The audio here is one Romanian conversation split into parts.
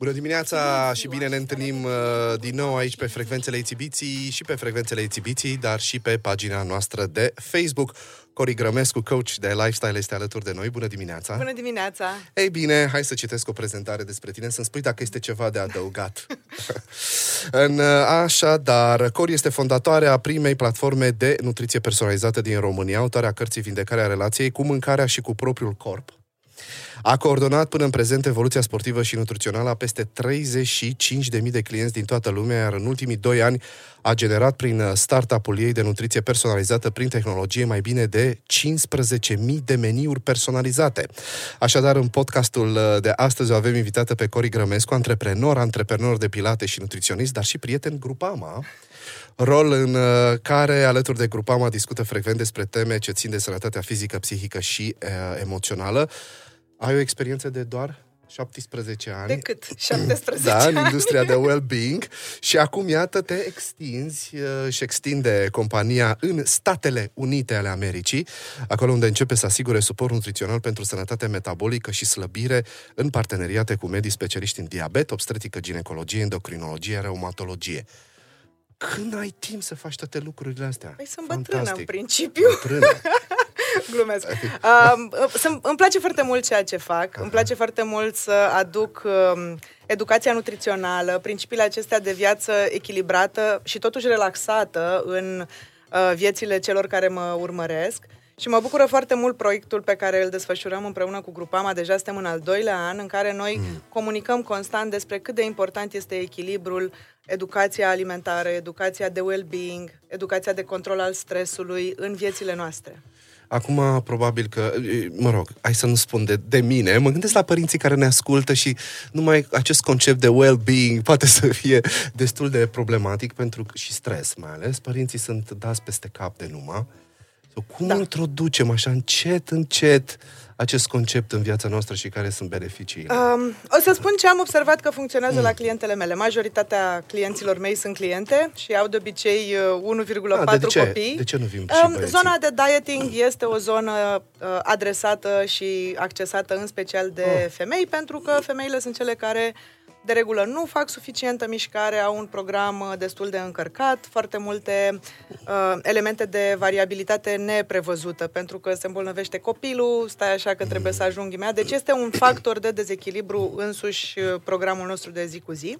Bună dimineața și bine ne întâlnim uh, din nou aici pe frecvențele Ițibiții și pe frecvențele Ițibiții, dar și pe pagina noastră de Facebook. Cori Grămescu, coach de lifestyle, este alături de noi. Bună dimineața! Bună dimineața! Ei bine, hai să citesc o prezentare despre tine, să-mi spui dacă este ceva de adăugat. În, uh, așadar, Cori este fondatoarea primei platforme de nutriție personalizată din România, autoarea cărții Vindecarea relației cu mâncarea și cu propriul corp. A coordonat până în prezent evoluția sportivă și nutrițională a peste 35.000 de clienți din toată lumea, iar în ultimii doi ani a generat prin startup-ul ei de nutriție personalizată prin tehnologie mai bine de 15.000 de meniuri personalizate. Așadar, în podcastul de astăzi o avem invitată pe Cori Grămescu, antreprenor, antreprenor de pilate și nutriționist, dar și prieten Grupama, rol în uh, care, alături de Grupama, discută frecvent despre teme ce țin de sănătatea fizică, psihică și uh, emoțională. Ai o experiență de doar 17 ani. De cât? 17 da, ani. în industria de well-being și acum, iată, te extinzi uh, și extinde compania în Statele Unite ale Americii, acolo unde începe să asigure suport nutrițional pentru sănătate metabolică și slăbire în parteneriate cu medii specialiști în diabet, obstetrică, ginecologie, endocrinologie, reumatologie. Când ai timp să faci toate lucrurile astea? Păi sunt bătrână, în principiu. Bătrână. Glumesc. Uh, îmi place foarte mult ceea ce fac. Îmi place foarte mult să aduc uh, educația nutrițională, principiile acestea de viață echilibrată și totuși relaxată în uh, viețile celor care mă urmăresc. Și mă bucură foarte mult proiectul pe care îl desfășurăm împreună cu Grupama. Deja suntem în al doilea an, în care noi mm. comunicăm constant despre cât de important este echilibrul, educația alimentară, educația de well-being, educația de control al stresului în viețile noastre. Acum, probabil că, mă rog, hai să nu spun de, de mine, mă gândesc la părinții care ne ascultă și numai acest concept de well-being poate să fie destul de problematic pentru și stres mai ales. Părinții sunt dați peste cap de numai. Cum da. introducem așa încet, încet acest concept în viața noastră și care sunt beneficiile? Um, o să spun ce am observat că funcționează mm. la clientele mele. Majoritatea clienților mei sunt cliente și au de obicei 1,4 A, de ce? copii. De ce nu vin um, Zona de dieting este o zonă uh, adresată și accesată în special de oh. femei, pentru că femeile sunt cele care de regulă nu fac suficientă mișcare, au un program uh, destul de încărcat, foarte multe uh, elemente de variabilitate neprevăzută, pentru că se îmbolnăvește copilul, stai așa că trebuie să ajung imediat. Deci este un factor de dezechilibru însuși uh, programul nostru de zi cu zi.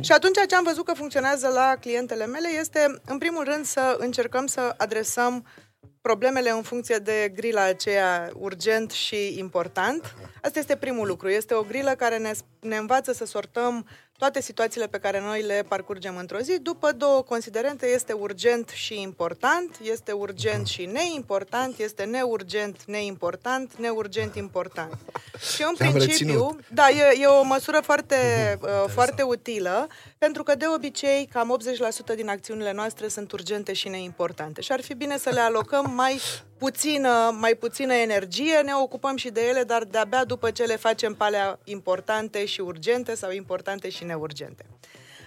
Și atunci ce am văzut că funcționează la clientele mele este, în primul rând, să încercăm să adresăm problemele în funcție de grila aceea urgent și important. Asta este primul lucru. Este o grilă care ne, ne învață să sortăm toate situațiile pe care noi le parcurgem într-o zi. După două considerente, este urgent și important, este urgent și neimportant, este neurgent, neimportant, neurgent, important. Și în principiu, da, e, e o măsură foarte, uh, foarte utilă, pentru că de obicei cam 80% din acțiunile noastre sunt urgente și neimportante. Și ar fi bine să le alocăm mai puțină, mai puțină energie, ne ocupăm și de ele, dar de-abia după ce le facem pe alea importante și urgente sau importante și neurgente.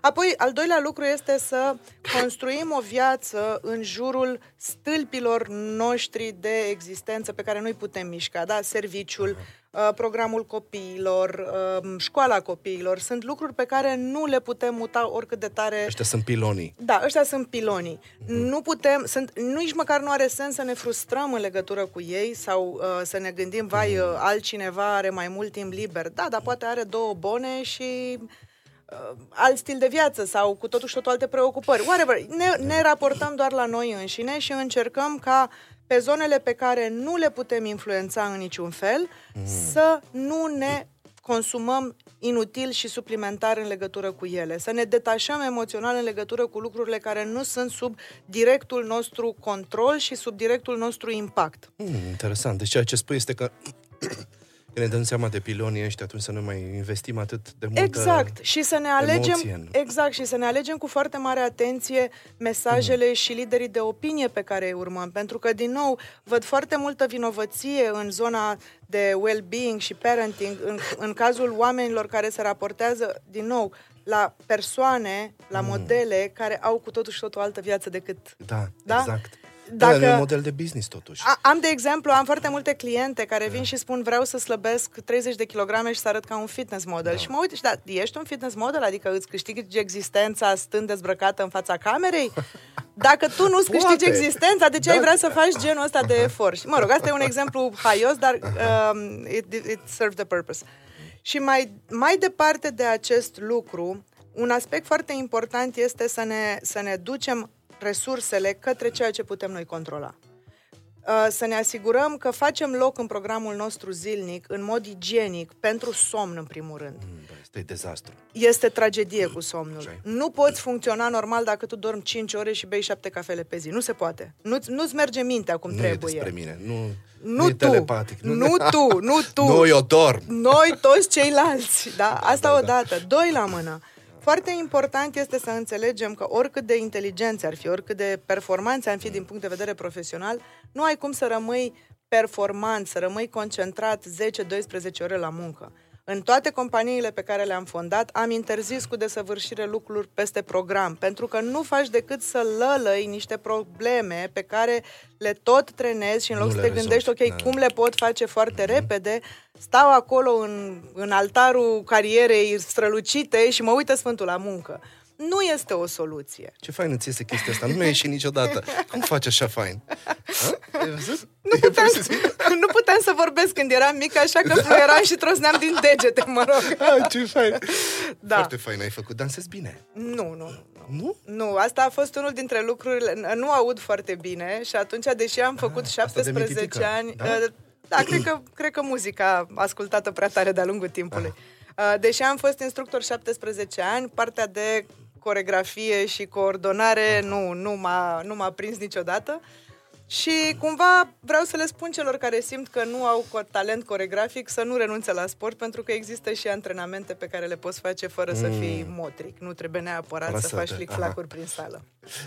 Apoi, al doilea lucru este să construim o viață în jurul stâlpilor noștri de existență pe care noi putem mișca, da? Serviciul, uh, programul copiilor, uh, școala copiilor, sunt lucruri pe care nu le putem muta oricât de tare. Ăștia sunt pilonii. Da, ăștia sunt pilonii. Mm. Nu putem, sunt, nici măcar nu are sens să ne frustrăm în legătură cu ei sau uh, să ne gândim, vai, mm. altcineva are mai mult timp liber. Da, dar poate are două bone și uh, alt stil de viață sau cu totul și totul alte preocupări. Whatever. Ne, ne raportăm doar la noi înșine și încercăm ca pe zonele pe care nu le putem influența în niciun fel, mm. să nu ne consumăm inutil și suplimentar în legătură cu ele, să ne detașăm emoțional în legătură cu lucrurile care nu sunt sub directul nostru control și sub directul nostru impact. Mm, interesant. Deci ceea ce spui este că când ne dăm seama de pilonii ăștia, atunci să nu mai investim atât de mult Exact. Și să ne alegem, exact, și să ne alegem cu foarte mare atenție mesajele mm. și liderii de opinie pe care îi urmăm. Pentru că, din nou, văd foarte multă vinovăție în zona de well-being și parenting, în, în cazul oamenilor care se raportează, din nou, la persoane, la mm. modele care au cu totul și totul o altă viață decât... Da, da? exact Dacă... Da, e un model de business totuși. A, am, de exemplu, am foarte multe cliente care vin și spun vreau să slăbesc 30 de kilograme și să arăt ca un fitness model. Da. Și mă uit și da, ești un fitness model? Adică îți câștigi existența stând dezbrăcată în fața camerei? Dacă tu nu-ți câștigi existența, de ce da. ai vrea să faci genul ăsta de efort? Și, mă rog, asta e un exemplu haios, dar um, it, it serves the purpose. Și mai, mai departe de acest lucru, un aspect foarte important este să ne, să ne ducem resursele către ceea ce putem noi controla. Uh, să ne asigurăm că facem loc în programul nostru zilnic, în mod igienic, pentru somn, în primul rând. Mm, este dezastru. Este tragedie cu somnul. Nu poți funcționa normal dacă tu dormi 5 ore și bei 7 cafele pe zi. Nu se poate. Nu, nu-ți merge mintea cum nu trebuie. Nu despre mine. Nu, nu, nu tu, telepatic. Nu, nu tu, nu tu. Noi o dorm. Noi toți ceilalți. Da? Asta da, da, odată. Da. Doi la mână. Foarte important este să înțelegem că oricât de inteligenți ar fi, oricât de performanți am fi din punct de vedere profesional, nu ai cum să rămâi performant, să rămâi concentrat 10-12 ore la muncă. În toate companiile pe care le-am fondat, am interzis cu desăvârșire lucruri peste program, pentru că nu faci decât să lălăi niște probleme pe care le tot trenezi și în loc nu să te rezolvi. gândești, ok, da. cum le pot face foarte mm-hmm. repede, stau acolo în, în altarul carierei strălucite și mă uită Sfântul la muncă nu este o soluție. Ce fain îți iese chestia asta, nu mi-a ieșit niciodată. Cum faci așa fain? Nu puteam, nu puteam să vorbesc când eram mică, așa că fluieram și trosneam din degete, mă rog. Ah, ce fain. Da. Foarte fain ai făcut. Dansezi bine. Nu, nu, nu. Nu? Nu, asta a fost unul dintre lucrurile... Nu aud foarte bine și atunci, deși am făcut ah, 17 ani... Da? Uh, da, cred că, cred că muzica ascultată prea tare de-a lungul timpului. Ah. Uh, deși am fost instructor 17 ani, partea de coregrafie și coordonare nu, nu, m-a, nu m-a prins niciodată. Și cumva vreau să le spun celor care simt că nu au talent coregrafic să nu renunțe la sport, pentru că există și antrenamente pe care le poți face fără mm. să fii motric. Nu trebuie neapărat Rasate. să faci flic-flacuri prin sală.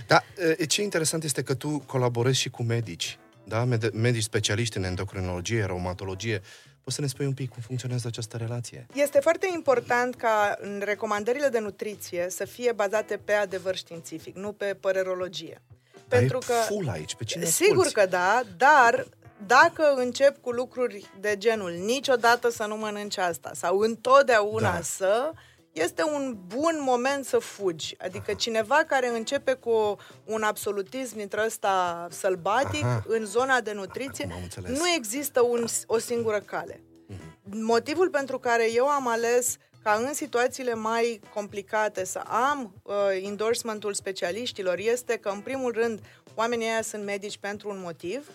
Da, ce interesant este că tu colaborezi și cu medici, da? medici specialiști în endocrinologie, reumatologie. Poți să ne spui un pic cum funcționează această relație? Este foarte important ca în recomandările de nutriție să fie bazate pe adevăr științific, nu pe părerologie. Dar Pentru că full aici, pe cine Sigur asculti? că da, dar dacă încep cu lucruri de genul niciodată să nu mănânci asta sau întotdeauna da. să, este un bun moment să fugi. Adică Aha. cineva care începe cu un absolutism dintre ăsta sălbatic Aha. în zona de nutriție, nu există un, o singură cale. Mhm. Motivul pentru care eu am ales ca în situațiile mai complicate să am uh, endorsementul specialiștilor este că, în primul rând, oamenii ăia sunt medici pentru un motiv,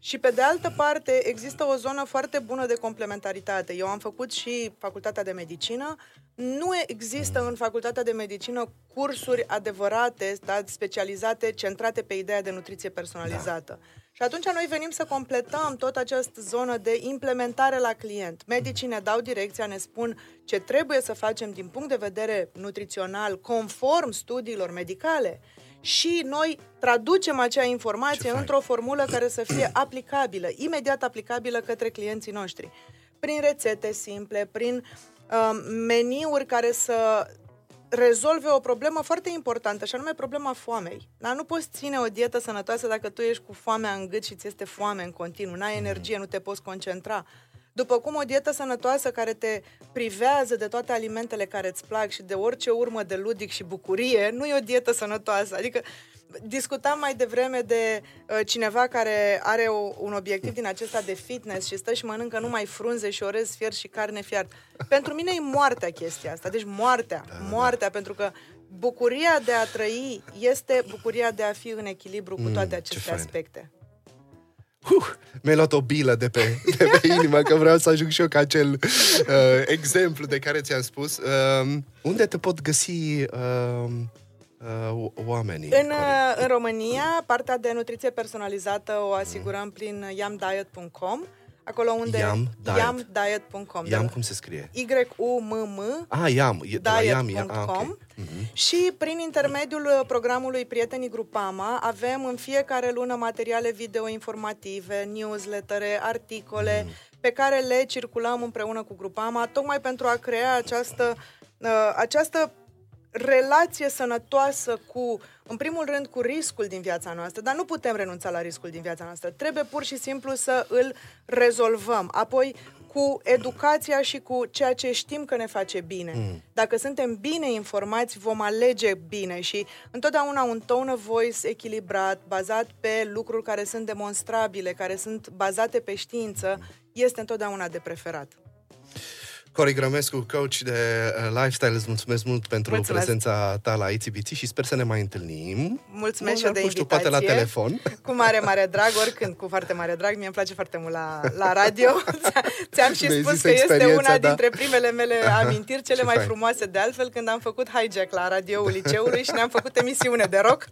și pe de altă parte, există o zonă foarte bună de complementaritate. Eu am făcut și facultatea de medicină. Nu există în facultatea de medicină cursuri adevărate, da, specializate, centrate pe ideea de nutriție personalizată. Da. Și atunci noi venim să completăm tot această zonă de implementare la client. Medicii ne dau direcția, ne spun ce trebuie să facem din punct de vedere nutrițional, conform studiilor medicale și noi traducem acea informație într-o formulă care să fie aplicabilă, imediat aplicabilă către clienții noștri. Prin rețete simple, prin uh, meniuri care să rezolve o problemă foarte importantă, și anume problema foamei. Dar nu poți ține o dietă sănătoasă dacă tu ești cu foamea în gât și ți este foame în continuu, n-ai energie, nu te poți concentra. După cum o dietă sănătoasă care te privează de toate alimentele care îți plac și de orice urmă de ludic și bucurie, nu e o dietă sănătoasă. Adică discutam mai devreme de uh, cineva care are o, un obiectiv din acesta de fitness și stă și mănâncă numai frunze și orez fiert și carne fiert. Pentru mine e moartea chestia asta. Deci moartea. Da, da, da. Moartea, pentru că bucuria de a trăi este bucuria de a fi în echilibru cu mm, toate aceste aspecte. Uh, mi-ai luat o bilă de pe, de pe inimă, că vreau să ajung și eu ca acel uh, exemplu de care ți-am spus. Uh, unde te pot găsi uh, uh, oamenii? În, uh, în România, partea de nutriție personalizată o asigurăm mm. prin yamdiet.com acolo unde... Yam, diet. yamdiet.com. Yam cum se scrie? Y-U-M-M. Ah, Yam. Diet.com. Ah, okay. uh-huh. Și prin intermediul uh, programului Prietenii Grupama avem în fiecare lună materiale video informative, newslettere, articole mm. pe care le circulăm împreună cu Grupama, tocmai pentru a crea această, uh, această relație sănătoasă cu, în primul rând, cu riscul din viața noastră, dar nu putem renunța la riscul din viața noastră. Trebuie pur și simplu să îl rezolvăm. Apoi, cu educația și cu ceea ce știm că ne face bine. Mm. Dacă suntem bine informați, vom alege bine și întotdeauna un tone of voice echilibrat, bazat pe lucruri care sunt demonstrabile, care sunt bazate pe știință, este întotdeauna de preferat. Cori Grămescu, coach de uh, lifestyle, îți mulțumesc mult pentru mulțumesc. prezența ta la ITBT și sper să ne mai întâlnim. Mulțumesc și eu de invitație. poate la telefon. Cu mare, mare drag, oricând, cu foarte mare drag. Mie îmi place foarte mult la, la radio. Ți-am și Mi spus că este una da? dintre primele mele amintiri, cele mai fain. frumoase de altfel, când am făcut hijack la radioul liceului și ne-am făcut emisiune de rock.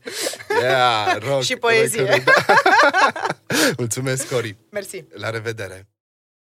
Yeah, rock și poezie. Rock, da. Mulțumesc, Cori. Mersi. La revedere.